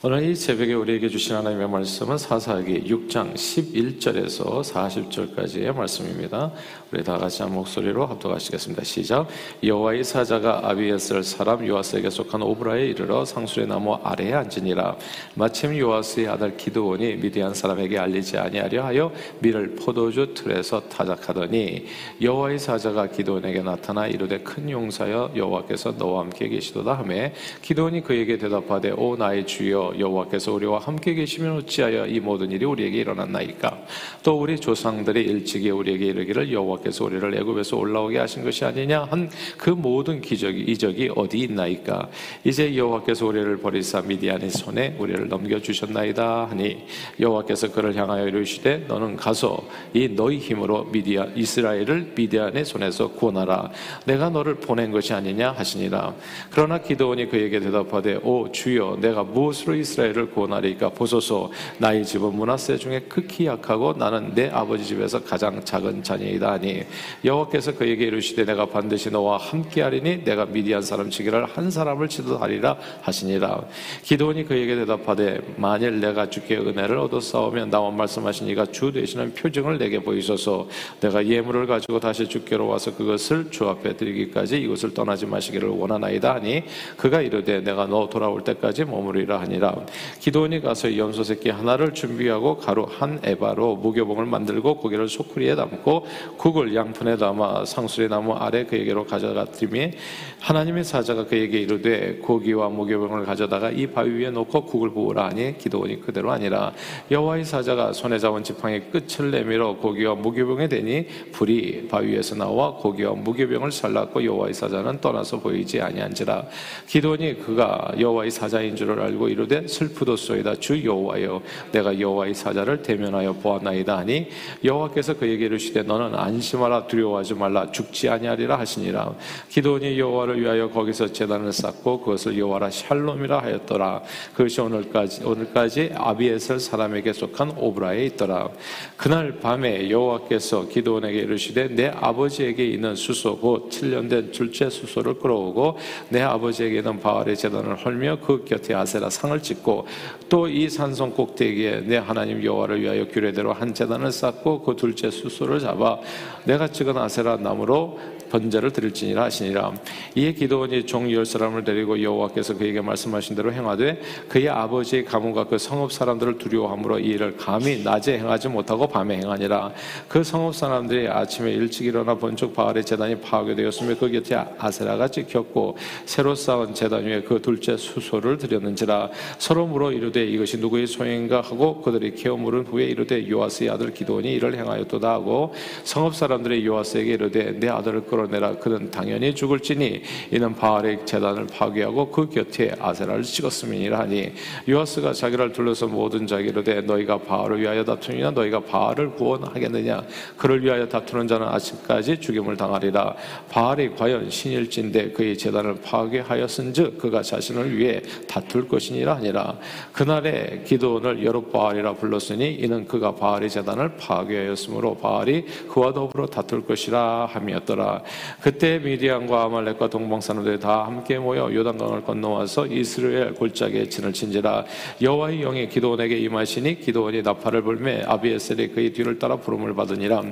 오늘 이 새벽에 우리에게 주신 하나님의 말씀은 사사기 6장 11절에서 40절까지의 말씀입니다. 우리 다 같이 한 목소리로 합독하시겠습니다. 시작. 여호와의 사자가 아비에스를 사람 요아스에게 속한 오브라에 이르러 상수의 나무 아래에 앉으니라. 마침 요아스의 아들 기드온이 미디안 사람에게 알리지 아니하려 하여 밀을 포도주 틀에서 타작하더니 여호와의 사자가 기드온에게 나타나 이르되 큰 용사여 여호와께서 너와 함께 계시도다 하매 기드온이 그에게 대답하되 오 나의 주여 여호와께서 우리와 함께 계시면 어찌하여 이 모든 일이 우리에게 일어났나이까? 또 우리 조상들이 일찍이 우리에게 이르기를 여호와께서 우리를 애굽에서 올라오게 하신 것이 아니냐? 한 그 모든 기적이 이적이 어디 있나이까? 이제 여호와께서 우리를 버리사 미디안의 손에 우리를 넘겨 주셨나이다 하니 여호와께서 그를 향하여 이르시되 너는 가서 이 너희 힘으로 미디안 이스라엘을 미디안의 손에서 구원하라. 내가 너를 보낸 것이 아니냐 하시니라. 그러나 기도원이 그에게 대답하되 오 주여 내가 무엇으로 이스라엘을 구원하리까 보소서. 나의 집은 문하세 중에 극히 약하고 나는 내 아버지 집에서 가장 작은 자녀이다 하니 여호와께서 그에게 이르시되 내가 반드시 너와 함께하리니 내가 미디안 사람 치기를 한 사람을 치도하리라 하시니라. 기도원이 그에게 대답하되 만일 내가 주께 은혜를 얻어 싸우면 나와 말씀하신 이가 주 되시는 표징을 내게 보이소서. 내가 예물을 가지고 다시 주께로 와서 그것을 주 앞에 드리기까지 이곳을 떠나지 마시기를 원하나이다 하니 그가 이르되 내가 너 돌아올 때까지 머무리라 하니라 아니라 기도원이 가서 염소 새끼 하나를 준비하고 가루 한 에바로 무교봉을 만들고 고기를 소쿠리에 담고 국을 양푼에 담아 상수리 나무 아래 그에게로 가져갔더니 하나님의 사자가 그에게 이르되 고기와 무교봉을 가져다가 이 바위 위에 놓고 국을 부으라 하니 기도원이 그대로 아니라 여호와의 사자가 손에 잡은 지팡이 끝을 내밀어 고기와 무교병에 대니 불이 바위에서 나와 고기와 무교병을 살랐고 여호와의 사자는 떠나서 보이지 아니한지라. 기도원이 그가 여호와의 사자인 줄을 알고 이르되 슬프도소이다. 주 여호와여 내가 여호와의 사자를 대면하여 보았나이다 하니 여호와께서 그에게 이르시되 너는 안심하라 두려워하지 말라 죽지 아니하리라 하시니라. 기도원이 여호와를 위하여 거기서 제단을 쌓고 그것을 여호와라 샬롬이라 하였더라. 그것이 오늘까지 오늘까지 아비에셀 사람에게 속한 오브라에 있더라. 그날 밤에 여호와께서 기도원에게 이르시되 내 아버지에게 있는 수소 곧 7년 된 둘째 수소를 끌어오고 내 아버지에게 있는 바알의 제단을 헐며 그 곁에 아세라 상을 짓고 또 이 산성 꼭대기에 내 하나님 여호와를 위하여 규례대로 한 제단을 쌓고 그 둘째 수소를 잡아 내가 찍은 아세라 나무로 번제를 드릴지니라 하시니라. 이에 기도원이 종 열 사람을 데리고 여호와께서 그에게 말씀하신 대로 행하되 그의 아버지의 가문과 그 성읍 사람들을 두려워함으로 이 일을 감히 낮에 행하지 못하고 밤에 행하니라. 그 성읍 사람들이 아침에 일찍 일어나 본적 바알의 재단이 파괴되었으며 그 곁에 아세라가 찍혔고 새로 쌓은 재단 위에 그 둘째 수소를 드렸는지라. 서로 물어 이르되 이것이 누구의 소행인가 하고 그들이 케어 물은 후에 이르되 요아스의 아들 기도원이 이를 행하였도다 하고 성읍 사람들이 요아스에게 이르되 내 아들을 끌 끌어내라. 그는 당연히 죽을지니 이는 바알의 재단을 파괴하고 그 곁에 아세라를 찍었음이니라 하니 요아스가 자기를 둘러서 모든 자기를 대 너희가 바알을 위하여 다투느냐? 너희가 바알을 구원하겠느냐? 그를 위하여 다투는 자는 아침까지 죽임을 당하리라. 바알이 과연 신일진데 그의 재단을 파괴하였은즉 그가 자신을 위해 다툴 것이니라 하니라. 그날에 기도원을 여룻바알이라 불렀으니 이는 그가 바알의 재단을 파괴하였으므로 바알이 그와 더불어 다툴 것이라 함이었더라 그때 미디안과 아말렉과 동방 사람들이 다 함께 모여 요단강을 건너와서 이스라엘 골짜기에 진을 친지라 여호와의 영이 기도원에게 임하시니 기도원이 나팔을 불매 아비에셀이 그의 뒤를 따라 부름을 받으니라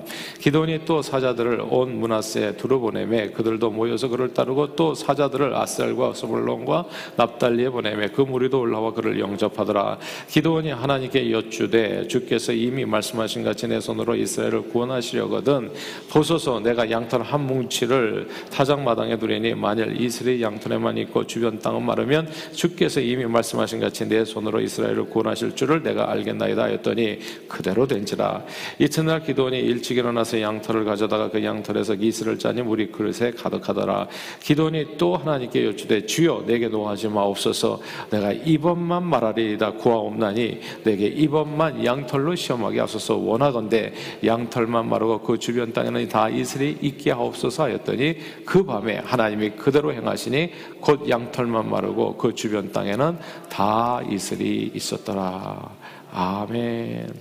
기도원이 또 사자들을 온 문하세에 두루 보내매 그들도 모여서 그를 따르고 또 사자들을 아셀과 스불론과 납달리에 보내매 그 무리도 올라와 그를 영접하더라 기도원이 하나님께 여쭈되 주께서 이미 말씀하신 같이 내 손으로 이스라엘을 구원하시려거든 보소서 내가 양털 한 뭉. 뭉치를 타작마당에 두리니 만일 이스라엘 양털에만 있고 주변 땅은 마르면 주께서 이미 말씀하신 같이 내 손으로 이스라엘을 구원하실 줄을 내가 알겠나이다 하였더니 그대로 된지라. 이튿날 기도원이 일찍 일어나서 양털을 가져다가 그 양털에서 이슬을 짜니 물이 그릇에 가득하더라. 기도원이 또 하나님께 여쭈되 주여 내게 노하지 마옵소서. 내가 이번만 말하리이다 구하옵나니 내게 이번만 양털로 시험하게 하소서 원하건대 양털만 마르고 그 주변 땅에는 다 이슬이 있게 하옵소서 하옵소서 하였더니 그 밤에 하나님이 그대로 행하시니 곧 양털만 마르고 그 주변 땅에는 다 이슬이 있었더라. 아멘.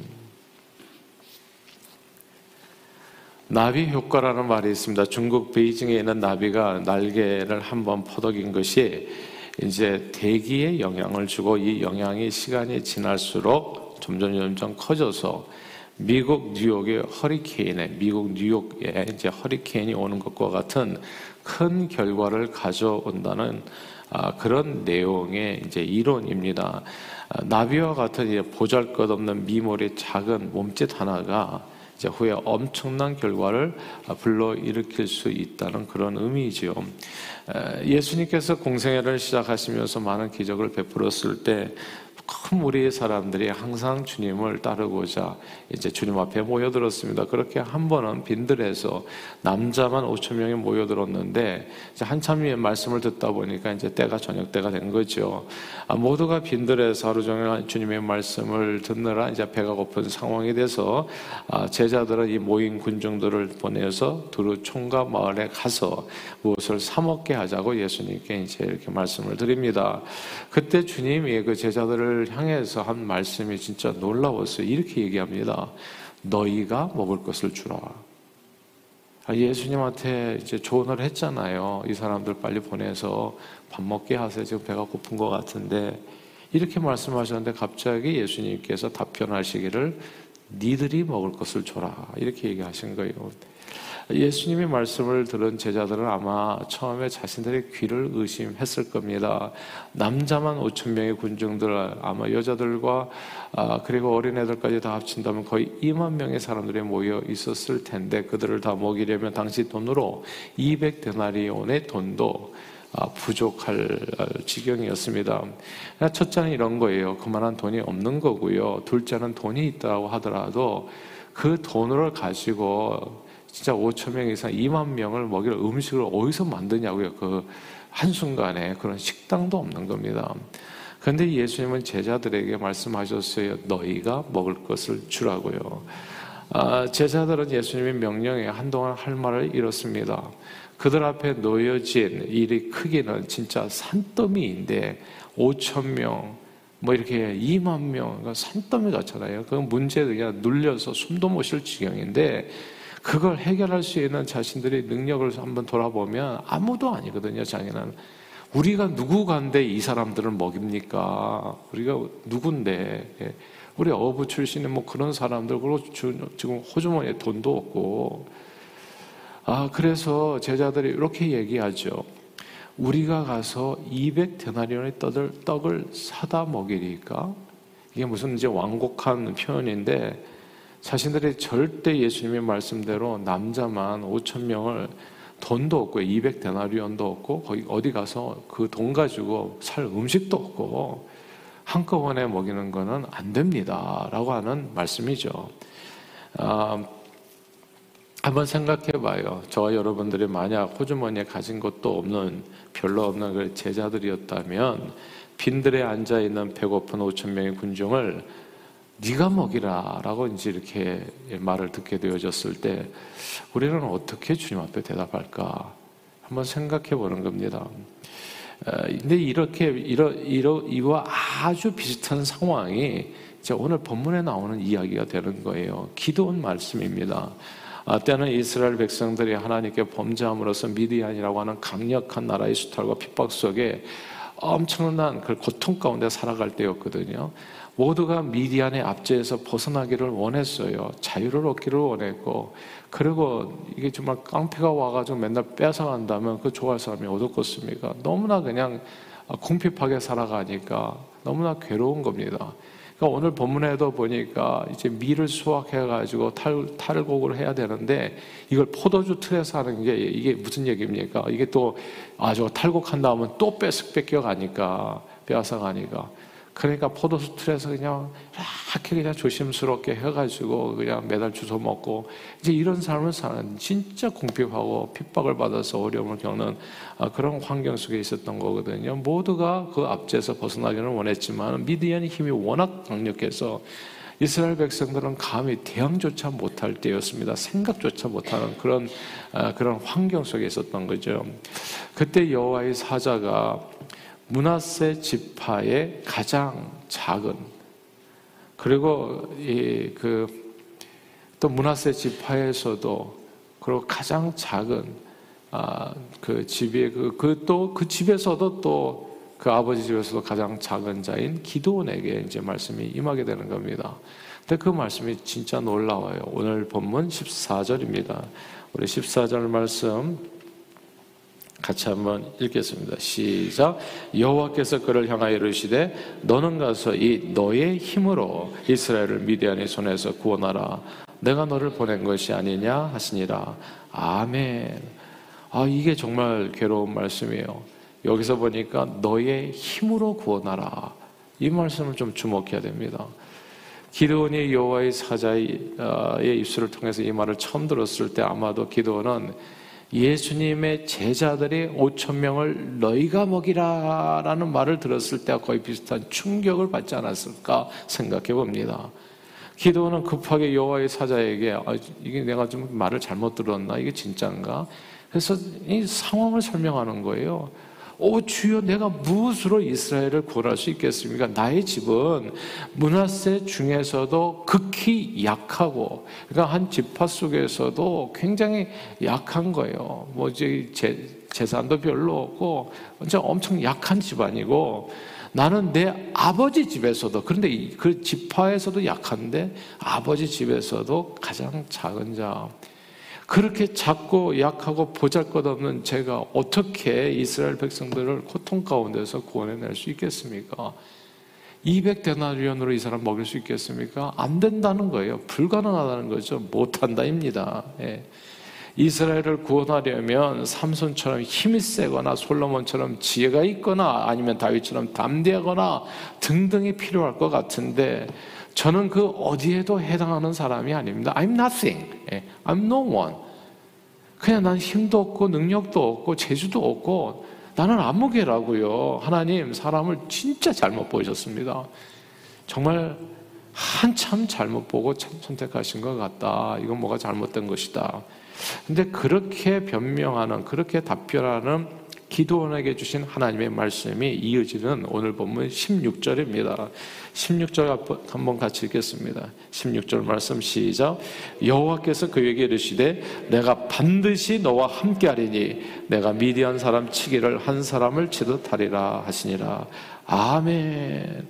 나비 효과라는 말이 있습니다. 중국 베이징에 있는 나비가 날개를 한번 퍼덕인 것이 이제 대기에 영향을 주고 이 영향이 시간이 지날수록 점점 점점 커져서 미국 뉴욕의 허리케인에 미국 뉴욕에 이제 허리케인이 오는 것과 같은 큰 결과를 가져온다는 아, 그런 내용의 이제 이론입니다. 아, 나비와 같은 보잘것없는 미몰의 작은 몸짓 하나가 이제 후에 엄청난 결과를 불러 일으킬 수 있다는 그런 의미죠 예수님께서 공생애를 시작하시면서 많은 기적을 베풀었을 때 큰 무리의 사람들이 항상 주님을 따르고자 이제 주님 앞에 모여들었습니다. 그렇게 한 번은 빈들에서 남자만 5천 명이 모여들었는데 한참 의 말씀을 듣다 보니까 이제 때가 저녁 때가 된 거죠. 아, 모두가 빈들에서 하루 종일 주님의 말씀을 듣느라 이제 배가 고픈 상황이 돼서 아, 제자들은 이 모인 군중들을 보내서 두루 총각 마을에 가서 무엇을 사 먹게 하자고 예수님께 이제 이렇게 말씀을 드립니다. 그때 주님이 그 제자들을 저를 향해서 한 말씀이 진짜 놀라웠어요. 이렇게 얘기합니다. 너희가 먹을 것을 주라. 아, 예수님한테 이제 조언을 했잖아요. 이 사람들 빨리 보내서 밥 먹게 하세요. 지금 배가 고픈 것 같은데 이렇게 말씀하셨는데 갑자기 예수님께서 답변하시기를 니들이 먹을 것을 줘라 이렇게 얘기하신 거예요. 예수님의 말씀을 들은 제자들은 아마 처음에 자신들의 귀를 의심했을 겁니다. 남자만 5천 명의 군중들 아마 여자들과 아, 그리고 어린애들까지 다 합친다면 거의 2만 명의 사람들이 모여 있었을 텐데 그들을 다 먹이려면 당시 돈으로 200데나리온의 돈도 아, 부족할 지경이었습니다. 첫째는 이런 거예요. 그만한 돈이 없는 거고요. 둘째는 돈이 있다고 하더라도 그 돈을 가지고 진짜 5천 명 이상 2만 명을 먹일 음식을 어디서 만드냐고요. 그 한순간에 그런 식당도 없는 겁니다. 그런데 예수님은 제자들에게 말씀하셨어요. 너희가 먹을 것을 주라고요. 아, 제자들은 예수님의 명령에 한동안 할 말을 잃었습니다. 그들 앞에 놓여진 일이 크기는 진짜 산더미인데 5천 명, 뭐 이렇게 2만 명, 그러니까 산더미 같잖아요. 그 문제 그냥 눌려서 숨도 못 쉴 지경인데 그걸 해결할 수 있는 자신들의 능력을 한번 돌아보면 아무도 아니거든요, 장인은. 우리가 누구간데 이 사람들을 먹입니까? 우리가 누군데? 예. 우리 어부 출신의 뭐 그런 사람들, 그리고 지금 호주머니에 돈도 없고. 아, 그래서 제자들이 이렇게 얘기하죠. 우리가 가서 200데나리온의 떡을, 사다 먹이니까 이게 무슨 이제 완곡한 표현인데 자신들이 절대 예수님의 말씀대로 남자만 5천 명을 돈도 없고 200 데나리온도 없고 거기 어디 가서 그 돈 가지고 살 음식도 없고 한꺼번에 먹이는 것은 안 됩니다라고 하는 말씀이죠. 아, 한번 생각해 봐요. 저와 여러분들이 만약 호주머니에 가진 것도 없는 별로 없는 그 제자들이었다면 빈들에 앉아 있는 배고픈 5천 명의 군중을 네가 먹이라라고 이제 이렇게 말을 듣게 되어졌을 때 우리는 어떻게 주님 앞에 대답할까 한번 생각해 보는 겁니다. 근데 이렇게 이러 이러 이와 아주 비슷한 상황이 오늘 본문에 나오는 이야기가 되는 거예요. 기도원 말씀입니다. 아, 때는 이스라엘 백성들이 하나님께 범죄함으로써 미디안이라고 하는 강력한 나라의 수탈과 핍박 속에 엄청난 그 고통 가운데 살아갈 때였거든요. 모두가 미디안의 압제에서 벗어나기를 원했어요. 자유를 얻기를 원했고, 그리고 이게 정말 깡패가 와가지고 맨날 뺏어간다면 그 좋아할 사람이 어떻겠습니까? 너무나 그냥 궁핍하게 살아가니까 너무나 괴로운 겁니다. 그러니까 오늘 본문에도 보니까 이제 밀을 수확해가지고 탈, 탈곡을 해야 되는데 이걸 포도주 틀에서 하는 게 이게 무슨 얘기입니까? 이게 또 아주 탈곡한 다음은 또 뺏, 뺏겨가니까, 빼앗아가니까. 그러니까 포도수 틀에서 그냥 이렇게 그냥 조심스럽게 해가지고 그냥 매달 주워 먹고 이제 이런 삶을 사는 진짜 궁핍하고 핍박을 받아서 어려움을 겪는 아, 그런 환경 속에 있었던 거거든요. 모두가 그 압제에서 벗어나기는 원했지만 미디안의 힘이 워낙 강력해서 이스라엘 백성들은 감히 대항조차 못할 때였습니다. 생각조차 못하는 그런 아, 그런 환경 속에 있었던 거죠. 그때 여호와의 사자가 문하세 지파의 가장 작은 그리고 이 그 또 문하세 지파에서도 그리고 가장 작은 아, 그 집에 그그또그 그 집에서도 또 그 아버지 집에서도 가장 작은 자인 기도원에게 이제 말씀이 임하게 되는 겁니다. 근데 그 말씀이 진짜 놀라워요. 오늘 본문 14절입니다. 우리 14절 말씀 같이 한번 읽겠습니다. 시작. 여호와께서 그를 향하여 이르시되 너는 가서 이 너의 힘으로 이스라엘을 미디안의 손에서 구원하라. 내가 너를 보낸 것이 아니냐 하시니라. 아멘. 아 이게 정말 괴로운 말씀이에요. 여기서 보니까 너의 힘으로 구원하라. 이 말씀을 좀 주목해야 됩니다. 기도원이 여호와의 사자의 입술을 통해서 이 말을 처음 들었을 때 아마도 기도원은 예수님의 제자들이 5천 명을 너희가 먹이라라는 말을 들었을 때와 거의 비슷한 충격을 받지 않았을까 생각해 봅니다. 기도원은 급하게 여호와의 사자에게 아, 이게 내가 좀 말을 잘못 들었나 이게 진짜인가? 그래서 이 상황을 설명하는 거예요. 오 주여 내가 무엇으로 이스라엘을 구원할 수 있겠습니까? 나의 집은 문하세 중에서도 극히 약하고 그러니까 한 지파 속에서도 굉장히 약한 거예요. 뭐 재, 재산도 별로 없고 엄청 약한 집안이고 나는 내 아버지 집에서도 그런데 그 지파에서도 약한데 아버지 집에서도 가장 작은 자 그렇게 작고 약하고 보잘것없는 제가 어떻게 이스라엘 백성들을 고통 가운데서 구원해낼 수 있겠습니까? 200데나리온으로 이 사람 먹일 수 있겠습니까? 안 된다는 거예요. 불가능하다는 거죠. 못한다입니다. 예. 이스라엘을 구원하려면 삼손처럼 힘이 세거나 솔로몬처럼 지혜가 있거나 아니면 다윗처럼 담대하거나 등등이 필요할 것 같은데 저는 그 어디에도 해당하는 사람이 아닙니다. I'm nothing. 예, I'm no one. 그냥 난 힘도 없고 능력도 없고 재주도 없고 나는 아무개라고요. 하나님 사람을 진짜 잘못 보셨습니다. 정말 한참 잘못 보고 선택하신 것 같다. 이건 뭐가 잘못된 것이다. 근데 그렇게 변명하는 그렇게 답변하는 기도원에게 주신 하나님의 말씀이 이어지는 오늘 본문 16절입니다. 16절 한번 같이 읽겠습니다. 16절 말씀 시작. 여호와께서 그에게 이르시되 내가 반드시 너와 함께하리니 내가 미디안 사람 치기를 한 사람을 치듯 하리라 하시니라. 아멘.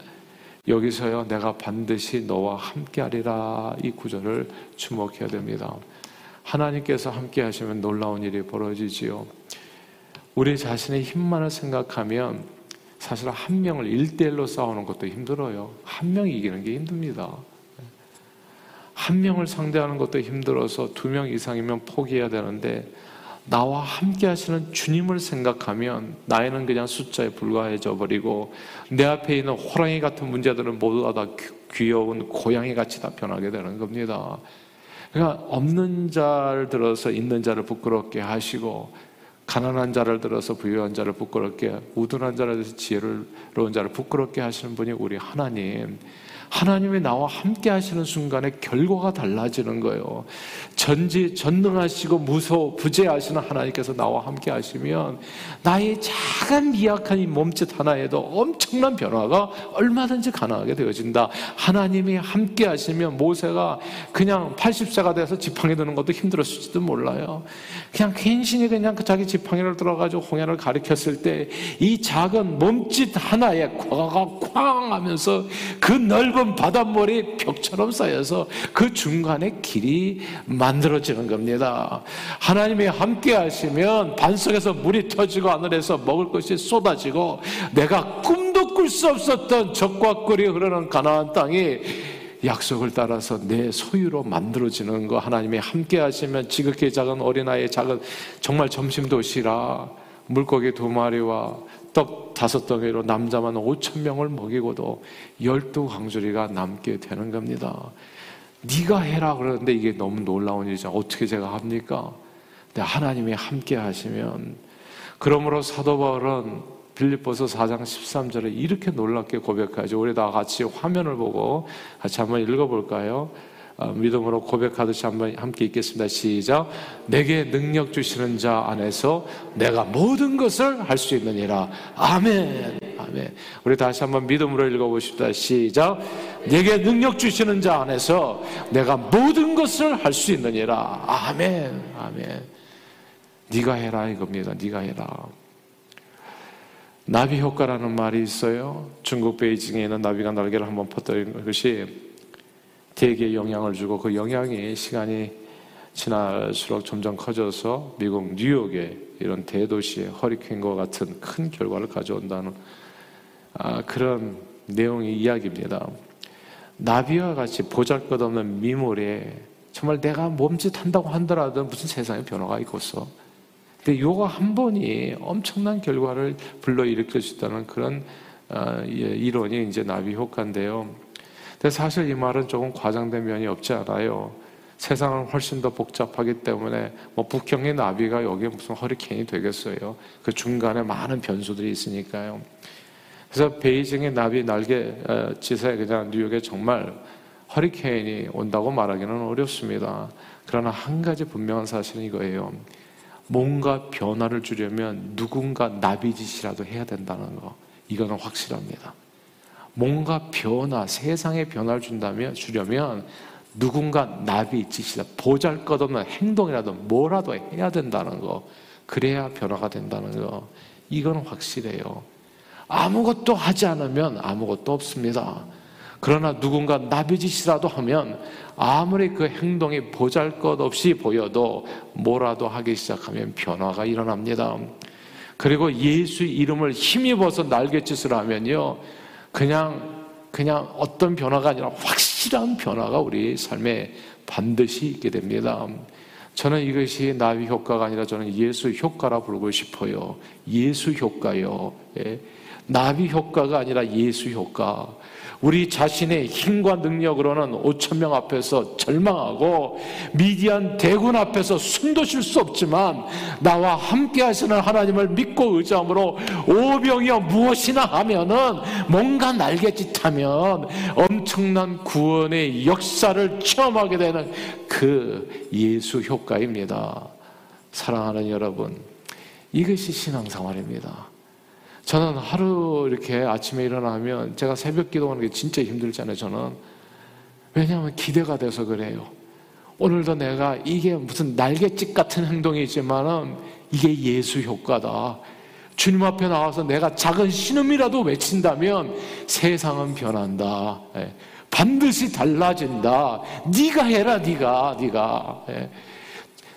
여기서요 내가 반드시 너와 함께하리라 이 구절을 주목해야 됩니다. 하나님께서 함께 하시면 놀라운 일이 벌어지지요. 우리 자신의 힘만을 생각하면 사실 한 명을 일대일로 싸우는 것도 힘들어요. 한 명이 이기는 게 힘듭니다. 한 명을 상대하는 것도 힘들어서 두 명 이상이면 포기해야 되는데 나와 함께 하시는 주님을 생각하면 나이는 그냥 숫자에 불과해져 버리고 내 앞에 있는 호랑이 같은 문제들은 모두 다 귀여운 고양이 같이 다 변하게 되는 겁니다. 그러니까 없는 자를 들어서 있는 자를 부끄럽게 하시고 가난한 자를 들어서 부유한 자를 부끄럽게 우둔한 자를 들어서 지혜로운 자를 부끄럽게 하시는 분이 우리 하나님 하나님이 나와 함께 하시는 순간에 결과가 달라지는 거예요. 전지 전능하시고 무소 부재하시는 하나님께서 나와 함께 하시면 나의 작은 미약한 이 몸짓 하나에도 엄청난 변화가 얼마든지 가능하게 되어진다. 하나님이 함께 하시면 모세가 그냥 80세가 돼서 지팡이 드는 것도 힘들었을지도 몰라요. 그냥 괜신이 그냥 그 자기 지팡이를 들어가지고 홍해를 가리켰을 때 이 작은 몸짓 하나에 꽉쾅 하면서 그 넓은 넓은 바닷물이 벽처럼 쌓여서 그 중간에 길이 만들어지는 겁니다. 하나님이 함께 하시면 반석에서 물이 터지고 하늘에서 먹을 것이 쏟아지고 내가 꿈도 꿀 수 없었던 적과 꿀이 흐르는 가나안 땅이 약속을 따라서 내 소유로 만들어지는 거 하나님이 함께 하시면 지극히 작은 어린아이의 작은 정말 점심 도시라 물고기 두 마리와 떡 다섯 덩이로 남자만 오천 명을 먹이고도 열두 광주리가 남게 되는 겁니다. 네가 해라 그러는데 이게 너무 놀라운 일이죠. 어떻게 제가 합니까? 근데 하나님이 함께 하시면 그러므로 사도 바울은 빌립보서 4장 13절에 이렇게 놀랍게 고백하죠. 우리 다 같이 화면을 보고 같이 한번 읽어볼까요? 어, 믿음으로 고백하듯이 한번 함께 읽겠습니다. 시작. 내게 능력 주시는 자 안에서 내가 모든 것을 할 수 있느니라. 아멘. 아멘. 우리 다시 한번 믿음으로 읽어보십시다. 시작. 내게 능력 주시는 자 안에서 내가 모든 것을 할 수 있느니라. 아멘. 아멘. 네가 해라 이겁니다. 네가 해라. 나비 효과라는 말이 있어요. 중국 베이징에 있는 나비가 날개를 한번 퍼뜨린 것이 대기에 영향을 주고 그 영향이 시간이 지날수록 점점 커져서 미국 뉴욕의 이런 대도시의 허리케인과 같은 큰 결과를 가져온다는 아, 그런 내용의 이야기입니다. 나비와 같이 보잘것없는 미물에 정말 내가 몸짓한다고 한더라도 무슨 세상에 변화가 있겠어. 근데 요거 한 번이 엄청난 결과를 불러일으킬 수 있다는 그런 어, 예, 이론이 이제 나비 효과인데요. 근데 사실 이 말은 조금 과장된 면이 없지 않아요. 세상은 훨씬 더 복잡하기 때문에 뭐 북경의 나비가 여기에 무슨 허리케인이 되겠어요. 그 중간에 많은 변수들이 있으니까요. 그래서 베이징의 나비 날개 지사에 그냥 뉴욕에 정말 허리케인이 온다고 말하기는 어렵습니다. 그러나 한 가지 분명한 사실은 이거예요. 뭔가 변화를 주려면 누군가 나비짓이라도 해야 된다는 거. 이거는 확실합니다. 뭔가 변화, 세상에 변화를 준다면, 주려면 누군가 나비 짓이다. 보잘 것 없는 행동이라도 뭐라도 해야 된다는 거. 그래야 변화가 된다는 거. 이건 확실해요. 아무것도 하지 않으면 아무것도 없습니다. 그러나 누군가 나비짓이라도 하면 아무리 그 행동이 보잘 것 없이 보여도 뭐라도 하기 시작하면 변화가 일어납니다. 그리고 예수 이름을 힘입어서 날갯짓을 하면요. 그냥, 그냥 어떤 변화가 아니라 확실한 변화가 우리 삶에 반드시 있게 됩니다. 저는 이것이 나비 효과가 아니라 저는 예수 효과라 부르고 싶어요. 예수 효과요. 예. 나비 효과가 아니라 예수 효과. 우리 자신의 힘과 능력으로는 5천 명 앞에서 절망하고 미디안 대군 앞에서 숨도 쉴 수 없지만 나와 함께 하시는 하나님을 믿고 의지함으로 오병이어 무엇이나 하면은 뭔가 날개짓하면 엄청난 구원의 역사를 체험하게 되는 그 예수 효과입니다. 사랑하는 여러분, 이것이 신앙생활입니다. 저는 하루 이렇게 아침에 일어나면 제가 새벽 기도하는 게 진짜 힘들잖아요, 저는. 왜냐하면 기대가 돼서 그래요. 오늘도 내가 이게 무슨 날갯짓 같은 행동이지만은 이게 예수 효과다. 주님 앞에 나와서 내가 작은 신음이라도 외친다면 세상은 변한다. 예. 반드시 달라진다. 네가 해라, 네가, 네가.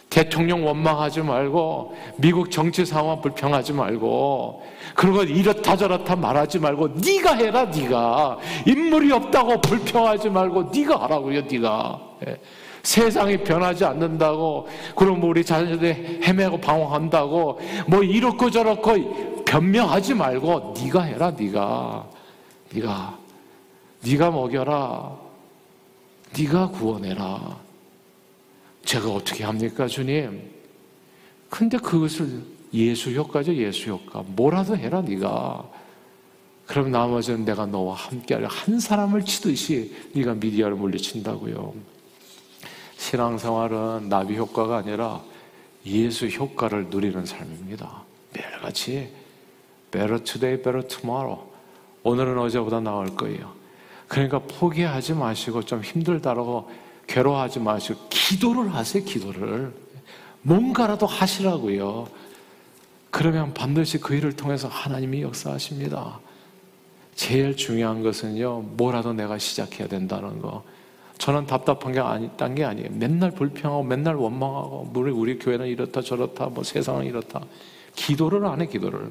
예. 대통령 원망하지 말고 미국 정치 상황 불평하지 말고 그리고 이렇다 저렇다 말하지 말고 네가 해라 네가. 인물이 없다고 불평하지 말고 네가 하라고요 네가. 예. 세상이 변하지 않는다고 그럼 우리 자녀들이 헤매고 방황한다고 뭐 이렇고 저렇고 변명하지 말고 네가 해라 네가. 네가. 네가 먹여라. 네가 구원해라 제가 어떻게 합니까, 주님? 근데 그것을 예수 효과죠, 예수 효과. 뭐라도 해라, 네가. 그럼 나머지는 내가 너와 함께하려 한 사람을 치듯이 네가 미디어를 물리친다고요. 신앙생활은 나비 효과가 아니라 예수 효과를 누리는 삶입니다. 매일같이 better today, better tomorrow. 오늘은 어제보다 나을 거예요. 그러니까 포기하지 마시고 좀 힘들다라고 괴로워하지 마시고 기도를 하세요, 기도를. 뭔가라도 하시라고요. 그러면 반드시 그 일을 통해서 하나님이 역사하십니다. 제일 중요한 것은요, 뭐라도 내가 시작해야 된다는 거. 저는 답답한 게 아니, 딴 게 아니에요. 맨날 불평하고 맨날 원망하고, 우리, 우리 교회는 이렇다 저렇다, 뭐 세상은 이렇다. 기도를 안 해, 기도를.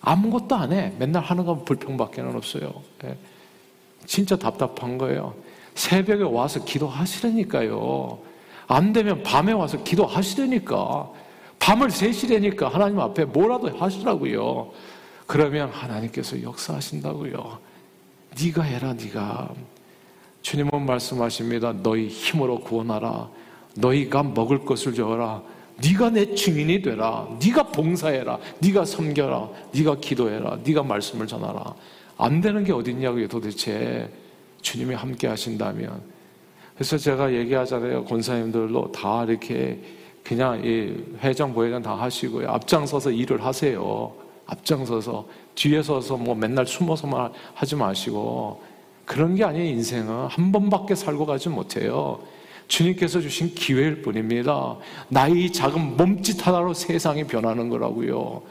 아무것도 안 해. 맨날 하는 건 불평밖에 없어요. 예. 진짜 답답한 거예요. 새벽에 와서 기도하시라니까요. 안 되면 밤에 와서 기도하시라니까. 밤을 새시라니까 하나님 앞에 뭐라도 하시라고요. 그러면 하나님께서 역사하신다고요. 네가 해라 네가. 주님은 말씀하십니다. 너희 힘으로 구원하라. 너희가 먹을 것을 줘라. 네가 내 증인이 되라. 네가 봉사해라. 네가 섬겨라. 네가 기도해라. 네가 말씀을 전하라. 안 되는 게 어딨냐고요 도대체. 주님이 함께 하신다면. 그래서 제가 얘기하잖아요. 권사님들도 다 이렇게 그냥 이 회장, 부회장 다 하시고요. 앞장서서 일을 하세요. 앞장서서. 뒤에 서서 뭐 맨날 숨어서만 하지 마시고. 그런 게 아니에요, 인생은. 한 번밖에 살고 가지 못해요. 주님께서 주신 기회일 뿐입니다. 나이 작은 몸짓 하나로 세상이 변하는 거라고요.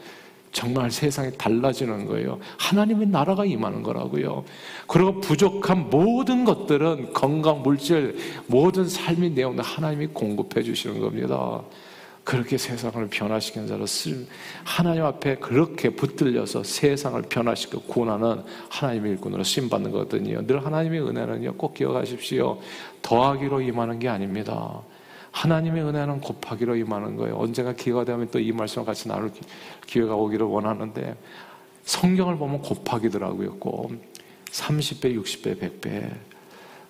정말 세상이 달라지는 거예요. 하나님의 나라가 임하는 거라고요. 그리고 부족한 모든 것들은 건강, 물질, 모든 삶의 내용을 하나님이 공급해 주시는 겁니다. 그렇게 세상을 변화시킨 자로 쓰 하나님 앞에 그렇게 붙들려서 세상을 변화시켜 구원하는 하나님의 일꾼으로 쓰임 받는 거거든요. 늘 하나님의 은혜는요 꼭 기억하십시오. 더하기로 임하는 게 아닙니다. 하나님의 은혜는 곱하기로 임하는 거예요. 언젠가 기회가 되면 또 이 말씀을 같이 나눌 기회가 오기를 원하는데 성경을 보면 곱하기더라고요. 꼭 30배, 60배, 100배.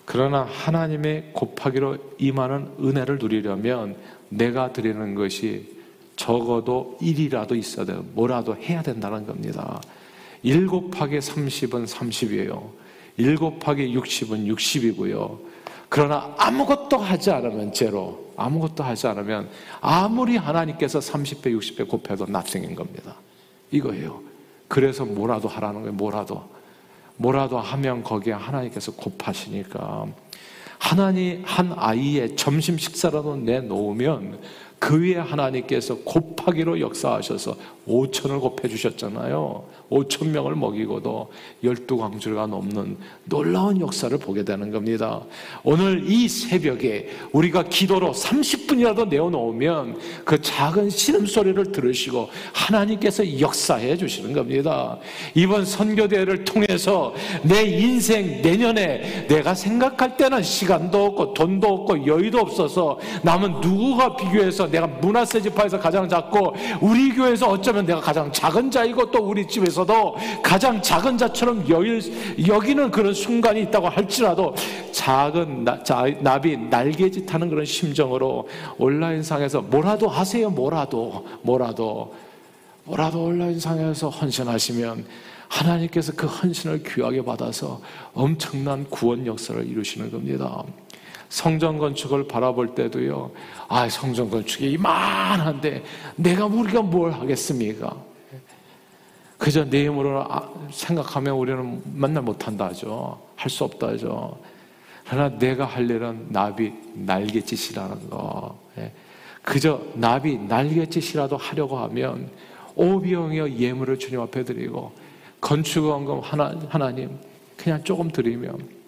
그러나 하나님의 곱하기로 임하는 은혜를 누리려면 내가 드리는 것이 적어도 1이라도 있어야 돼요. 뭐라도 해야 된다는 겁니다. 1 곱하기 30은 30이에요. 1 곱하기 60은 60이고요. 그러나 아무것도 하지 않으면 제로. 아무것도 하지 않으면 아무리 하나님께서 30배, 60배 곱해도 nothing인 겁니다. 이거예요. 그래서 뭐라도 하라는 거예요. 뭐라도. 뭐라도 하면 거기에 하나님께서 곱하시니까 하나님 한 아이의 점심 식사라도 내놓으면 그 위에 하나님께서 곱하기로 역사하셔서 5천을 곱해 주셨잖아요. 5천 명을 먹이고도 열두 광주가 넘는 놀라운 역사를 보게 되는 겁니다. 오늘 이 새벽에 우리가 기도로 30분이라도 내어놓으면 그 작은 신음소리를 들으시고 하나님께서 역사해 주시는 겁니다. 이번 선교대회를 통해서 내 인생 내년에 내가 생각할 때는 시간도 없고 돈도 없고 여유도 없어서 남은 누구가 비교해서 내가 문화세 지파에서 가장 작고 우리 교회에서 어쩌면 내가 가장 작은 자이고 또 우리 집에서도 가장 작은 자처럼 여기는 그런 순간이 있다고 할지라도 작은 나, 자, 나비 날개짓 하는 그런 심정으로 온라인상에서 뭐라도 하세요 뭐라도 뭐라도 뭐라도 온라인상에서 헌신하시면 하나님께서 그 헌신을 귀하게 받아서 엄청난 구원 역사를 이루시는 겁니다. 성전 건축을 바라볼 때도요, 아, 성전 건축이 이만한데 내가 우리가 뭘 하겠습니까? 그저 내 힘으로 아, 생각하면 우리는 만날 못한다 하죠. 할 수 없다 하죠. 그러나 내가 할 일은 나비 날갯짓이라는 거. 예. 그저 나비 날갯짓이라도 하려고 하면 오병이어 예물을 주님 앞에 드리고 건축원금 하나, 하나님 그냥 조금 드리면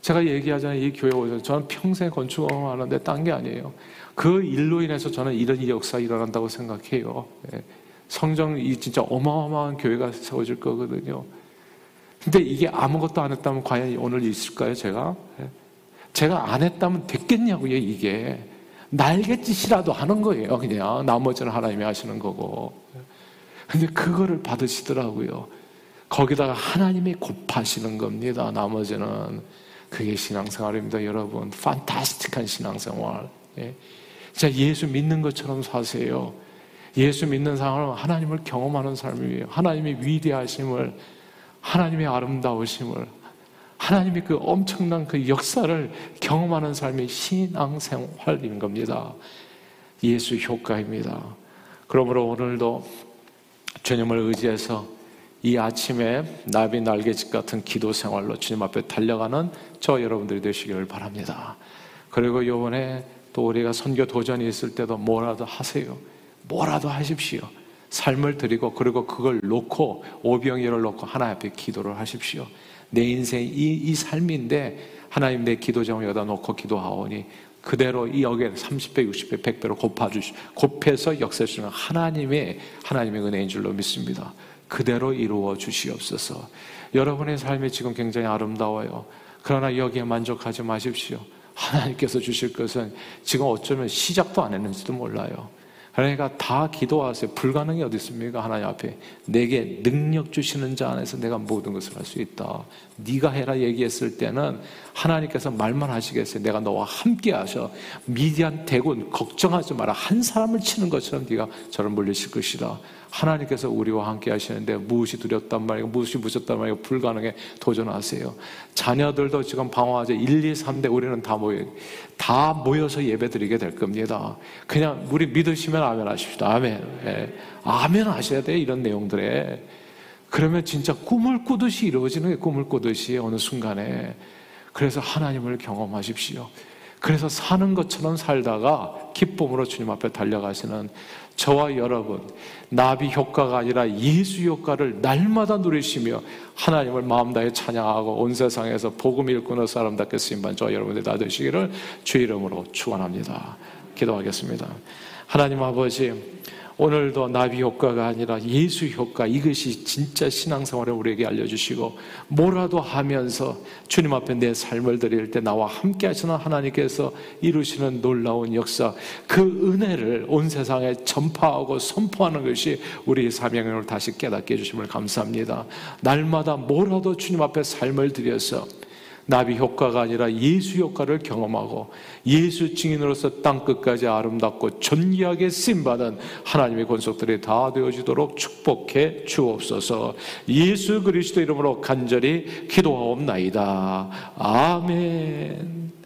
제가 얘기하잖아요. 이 교회 오셔서 저는 평생 건축을 하는데 딴 게 아니에요. 그 일로 인해서 저는 이런 역사가 일어난다고 생각해요. 예. 성정이 진짜 어마어마한 교회가 세워질 거거든요. 근데 이게 아무것도 안 했다면 과연 오늘 있을까요, 제가? 예. 제가 안 했다면 됐겠냐고요, 이게. 날갯짓이라도 하는 거예요, 그냥. 나머지는 하나님이 하시는 거고. 근데 그거를 받으시더라고요. 거기다가 하나님이 곱하시는 겁니다, 나머지는. 그게 신앙생활입니다, 여러분. 판타스틱한 신앙생활. 예. 자, 예수 믿는 것처럼 사세요. 예수 믿는 사람은 하나님을 경험하는 삶이에요. 하나님의 위대하심을, 하나님의 아름다우심을, 하나님의 그 엄청난 그 역사를 경험하는 삶이 신앙생활인 겁니다. 예수 효과입니다. 그러므로 오늘도 주님을 의지해서 이 아침에 나비 날개짓 같은 기도 생활로 주님 앞에 달려가는 저 여러분들이 되시기를 바랍니다. 그리고 요번에 또 우리가 선교 도전이 있을 때도 뭐라도 하세요. 뭐라도 하십시오. 삶을 드리고 그리고 그걸 놓고 오병이를 놓고 하나님 앞에 기도를 하십시오. 내 인생 이, 이 삶인데 하나님 내 기도 제목 여기다 놓고 기도하오니 그대로 이 여기에 30배, 60배, 100배로 곱아주시, 곱해서 역사 주시는 하나님의, 하나님의 은혜인 줄로 믿습니다. 그대로 이루어 주시옵소서. 여러분의 삶이 지금 굉장히 아름다워요. 그러나 여기에 만족하지 마십시오. 하나님께서 주실 것은 지금 어쩌면 시작도 안 했는지도 몰라요. 그러니까 다 기도하세요. 불가능이 어디 있습니까? 하나님 앞에 내게 능력 주시는 자 안에서 내가 모든 것을 할 수 있다. 네가 해라 얘기했을 때는 하나님께서 말만 하시겠어요. 내가 너와 함께 하셔. 미디안 대군 걱정하지 마라. 한 사람을 치는 것처럼 네가 저를 물리실 것이다. 하나님께서 우리와 함께 하시는데 무엇이 두렵단 말이고 무엇이 무섭단 말이고 불가능에 도전하세요. 자녀들도 지금 방황하죠. 1, 2, 3대 우리는 다 모여 다 모여서 예배드리게 될 겁니다. 그냥 우리 믿으시면 아멘 하십시오. 아멘. 예. 아멘 하셔야 돼 이런 내용들에. 그러면 진짜 꿈을 꾸듯이 이루어지는 게 꿈을 꾸듯이 어느 순간에 그래서 하나님을 경험하십시오. 그래서 사는 것처럼 살다가 기쁨으로 주님 앞에 달려가시는 저와 여러분, 나비 효과가 아니라 예수 효과를 날마다 누리시며 하나님을 마음 다해 찬양하고 온 세상에서 복음 일꾼의 사람답게 쓰임받 저와 여러분들 다 되시기를 주 이름으로 축원합니다. 기도하겠습니다. 하나님 아버지, 오늘도 나비 효과가 아니라 예수 효과 이것이 진짜 신앙생활을 우리에게 알려주시고 뭐라도 하면서 주님 앞에 내 삶을 드릴 때 나와 함께 하시는 하나님께서 이루시는 놀라운 역사 그 은혜를 온 세상에 전파하고 선포하는 것이 우리 사명을 다시 깨닫게 해주심을 감사합니다. 날마다 뭐라도 주님 앞에 삶을 드려서 나비 효과가 아니라 예수 효과를 경험하고 예수 증인으로서 땅 끝까지 아름답고 존귀하게 쓰임 받은 하나님의 권속들이 다 되어지도록 축복해 주옵소서 예수 그리스도 이름으로 간절히 기도하옵나이다. 아멘.